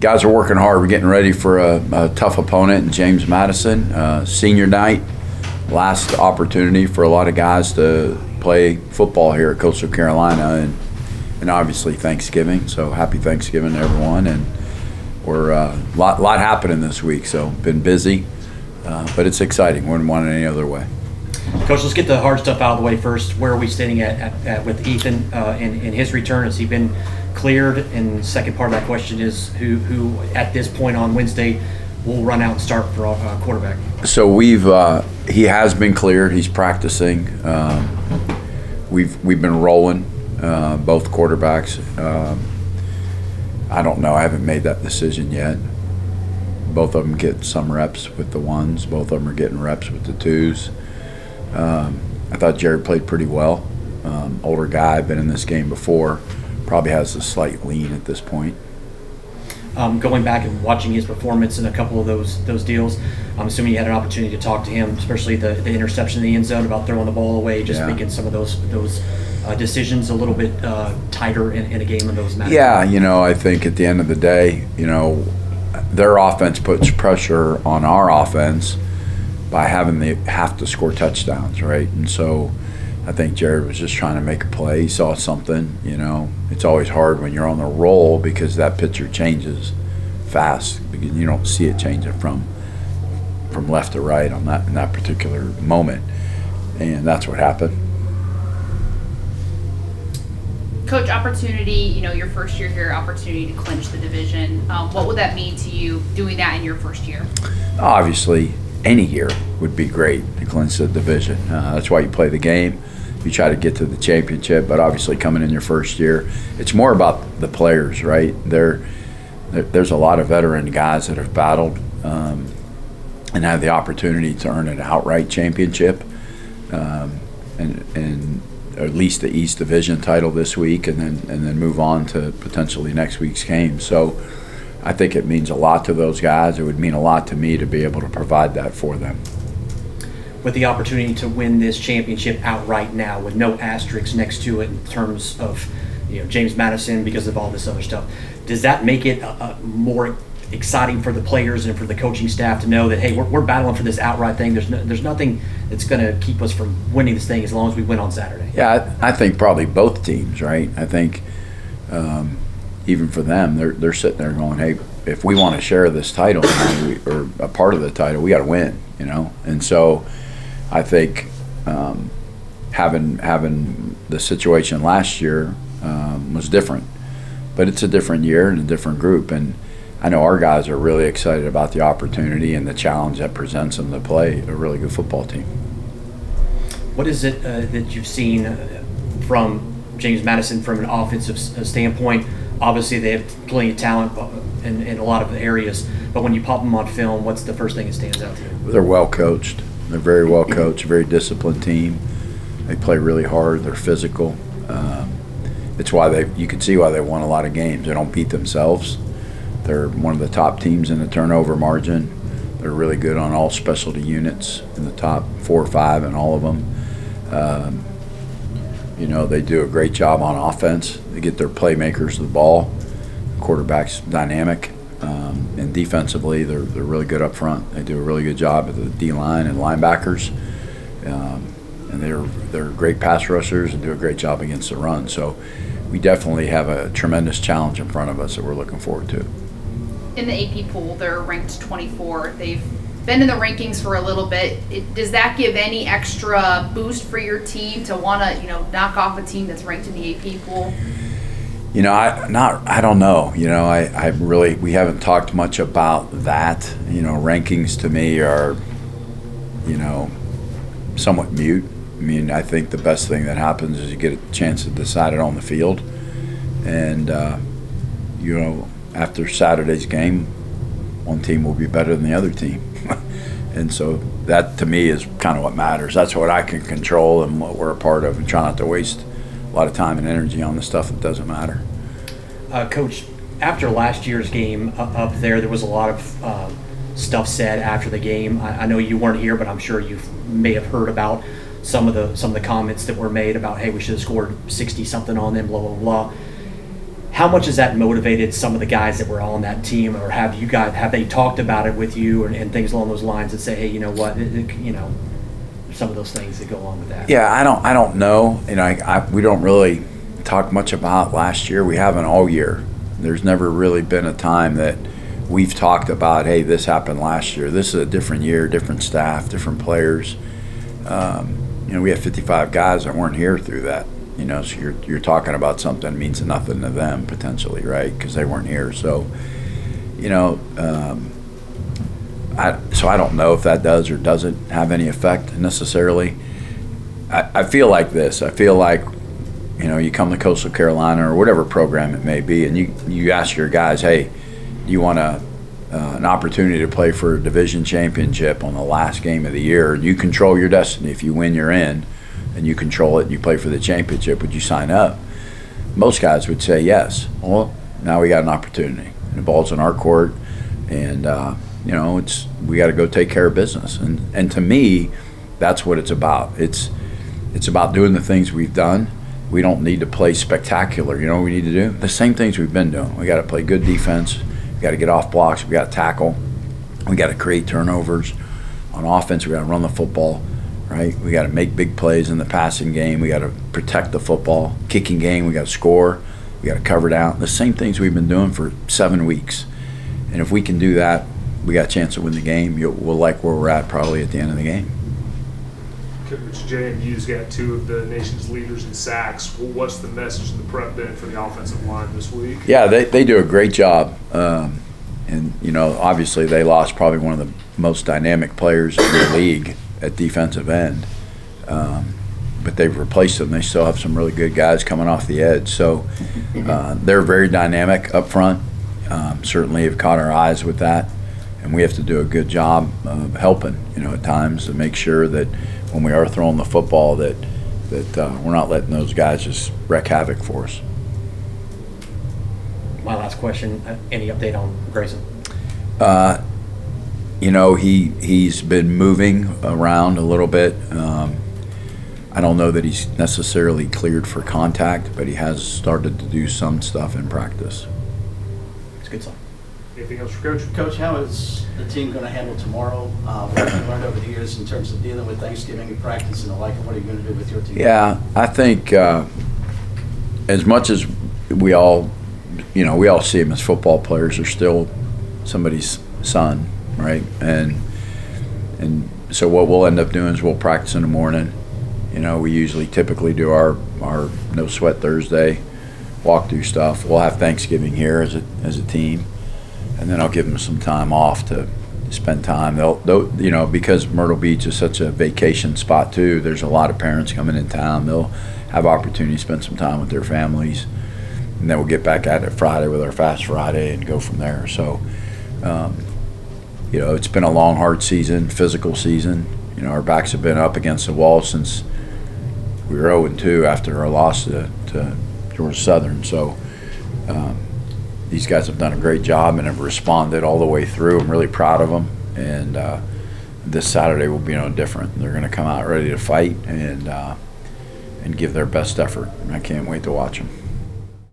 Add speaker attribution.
Speaker 1: Guys are working hard. We're getting ready for a, a tough opponent in James Madison. Uh, senior night, last opportunity for a lot of guys to play football here at Coastal Carolina, and and obviously Thanksgiving. So happy Thanksgiving to everyone, and we're a uh, lot lot happening this week. So been busy, uh, but it's exciting. Wouldn't want it any other way.
Speaker 2: Coach, let's get the hard stuff out of the way first. Where are we standing at, at, at with Ethan uh, in, in his return? Has he been cleared? And second part of that question is who, who at this point on Wednesday will run out and start for uh, quarterback?
Speaker 1: So we've uh, he has been cleared. He's practicing. Um, we've we've been rolling uh, both quarterbacks. Um, I don't know. I haven't made that decision yet. Both of them get some reps with the ones. Both of them are getting reps with the twos. Um, I thought Jarrett played pretty well. Um, older guy, been in this game before, probably has a slight lean at this point.
Speaker 2: Um, going back and watching his performance in a couple of those those deals, I'm assuming you had an opportunity to talk to him, especially the, the interception in the end zone about throwing the ball away, just
Speaker 1: Yeah.
Speaker 2: making some of those those uh, decisions a little bit uh, tighter in, in a game of those matter.
Speaker 1: Yeah, you know, I think at the end of the day, you know, their offense puts pressure on our offense by having they have to score touchdowns, right? And so I think Jarrett was just trying to make a play. He saw something, you know. It's always hard when you're on the roll because that picture changes fast because you don't see it changing from from left to right on that in that particular moment. And that's what happened.
Speaker 3: Coach, opportunity, you know, your first year here, opportunity to clinch the division. Um, what would that mean to you doing that in your first year?
Speaker 1: obviously any year would be great to clinch the division. Uh, that's why you play the game. You try to get to the championship, but obviously coming in your first year, it's more about the players, right? There, there there's a lot of veteran guys that have battled um, and have the opportunity to earn an outright championship, um, and and at least the East Division title this week, and then and then move on to potentially next week's game. So. I think it means a lot to those guys. It would mean a lot to me to be able to provide that for them.
Speaker 2: With the opportunity to win this championship outright now with no asterisks next to it in terms of you know James Madison because of all this other stuff. Does that make it uh, uh, more exciting for the players and for the coaching staff to know that hey we're, we're battling for this outright thing. There's no, there's nothing that's going to keep us from winning this thing as long as we win on Saturday.
Speaker 1: Yeah, I, I think probably both teams, right? I think um, even for them, they're they're sitting there going, "Hey, if we want to share this title or a part of the title, we got to win," you know. And so, I think um, having having the situation last year um, was different, but it's a different year and a different group, and I know our guys are really excited about the opportunity and the challenge that presents them to play a really good football team.
Speaker 2: What is it uh, that you've seen uh, from James Madison from an offensive uh, standpoint? Obviously, they have plenty of talent uh, in, in a lot of areas, but when you pop them on film, what's the first thing that stands out to you?
Speaker 1: They're well coached. They're very well coached, very disciplined team. They play really hard. They're physical. Um, it's why they you can see why they won a lot of games. They don't beat themselves. They're one of the top teams in the turnover margin. They're really good on all specialty units in the top four or five in all of them. Um, you know, they do a great job on offense. They get their playmakers the ball. Quarterback's dynamic. Um, defensively, they're, they're really good up front. They do a really good job at the D line and linebackers. Um, and they're, they're great pass rushers and do a great job against the run. So we definitely have a tremendous challenge in front of us that we're looking forward to.
Speaker 3: In the AP pool, they're ranked 24. They've been in the rankings for a little bit. It, does that give any extra boost for your team to want to, you know, knock off a team that's ranked in the AP pool?
Speaker 1: You know, I not I don't know. You know, I, I really we haven't talked much about that. You know, rankings to me are, you know, somewhat mute. I mean, I think the best thing that happens is you get a chance to decide it on the field, and uh, you know, after Saturday's game, one team will be better than the other team, and so that to me is kind of what matters. That's what I can control and what we're a part of, and try not to waste lot of time and energy on the stuff that doesn't matter.
Speaker 2: Uh, Coach, after last year's game up there, there was a lot of uh, stuff said after the game. I, I know you weren't here, but I'm sure you may have heard about some of the some of the comments that were made about, hey, we should have scored 60 something on them, blah blah blah. how much has that motivated some of the guys that were on that team, or have you guys have they talked about it with you and, and things along those lines and say, hey, you know what, it- it- you know, some of those things that go along with that.
Speaker 1: Yeah, I don't, I don't know. You know, I, I, we don't really talk much about last year. We haven't all year. There's never really been a time that we've talked about, hey, this happened last year. This is a different year, different staff, different players. Um, you know, we have 55 guys that weren't here through that. You know, so you're you're talking about something that means nothing to them potentially, right? Because they weren't here. So, you know, um, I, so I don't know if that does or doesn't have any effect necessarily. I, I feel like this. I feel like, you know, you come to Coastal Carolina or whatever program it may be, and you, you ask your guys, hey, do you want a, uh, an opportunity to play for a division championship on the last game of the year? You control your destiny. If you win, you're in, and you control it, and you play for the championship. Would you sign up? Most guys would say yes. Well, now we got an opportunity, and the ball's in our court, and uh, you know, it's we got to go take care of business. And and to me, that's what it's about. It's it's about doing the things we've done. We don't need to play spectacular. You know what we need to do? The same things we've been doing. We got to play good defense. We got to get off blocks. We got to tackle. We got to create turnovers. On offense, we got to run the football, right? We got to make big plays in the passing game. We got to protect the football. Kicking game, we got to score. We got to cover down. The same things we've been doing for seven weeks. And if we can do that, we got a chance to win the game. You'll, we'll like where we're at probably at the end of the game.
Speaker 4: Coach JMU's got two of the nation's leaders in sacks. Well, What's the message in the prep been for the offensive line this week?
Speaker 1: Yeah, they, they do a great job. Um, and, you know, obviously they lost probably one of the most dynamic players in the league at defensive end. Um, but they've replaced them. They still have some really good guys coming off the edge. So uh, they're very dynamic up front. Um, certainly have caught our eyes with that. And we have to do a good job of helping, you know, at times to make sure that when we are throwing the football that, that uh, we're not letting those guys just wreak havoc for us.
Speaker 2: My last question: uh, Any update on Grayson?
Speaker 1: Uh, you know, he he's been moving around a little bit. Um, I don't know that he's necessarily cleared for contact, but he has started to do some stuff in practice.
Speaker 2: It's a good sign.
Speaker 4: Anything else for Coach?
Speaker 5: Coach, how is the team going to handle tomorrow? Uh, What have you learned over the years in terms of dealing with Thanksgiving and practice and the like, and what are you going to do with your team?
Speaker 1: Yeah, I think uh, as much as we all, you know, we all see them as football players, they're still somebody's son, right? And and so what we'll end up doing is we'll practice in the morning. You know, we usually typically do our our no sweat Thursday walk through stuff. We'll have Thanksgiving here as a as a team, and then I'll give them some time off to spend time. They'll, they'll you know because Myrtle Beach is such a vacation spot too. There's a lot of parents coming in town. They'll have opportunity to spend some time with their families, and then we'll get back at it Friday with our Fast Friday and go from there. So. Um, you know, it's been a long, hard season, physical season. You know, our backs have been up against the wall since we were 0 2 after our loss to, to Georgia Southern. So um, these guys have done a great job and have responded all the way through. I'm really proud of them. And uh, this Saturday will be no different. They're going to come out ready to fight and uh, and give their best effort. And I can't wait to watch them.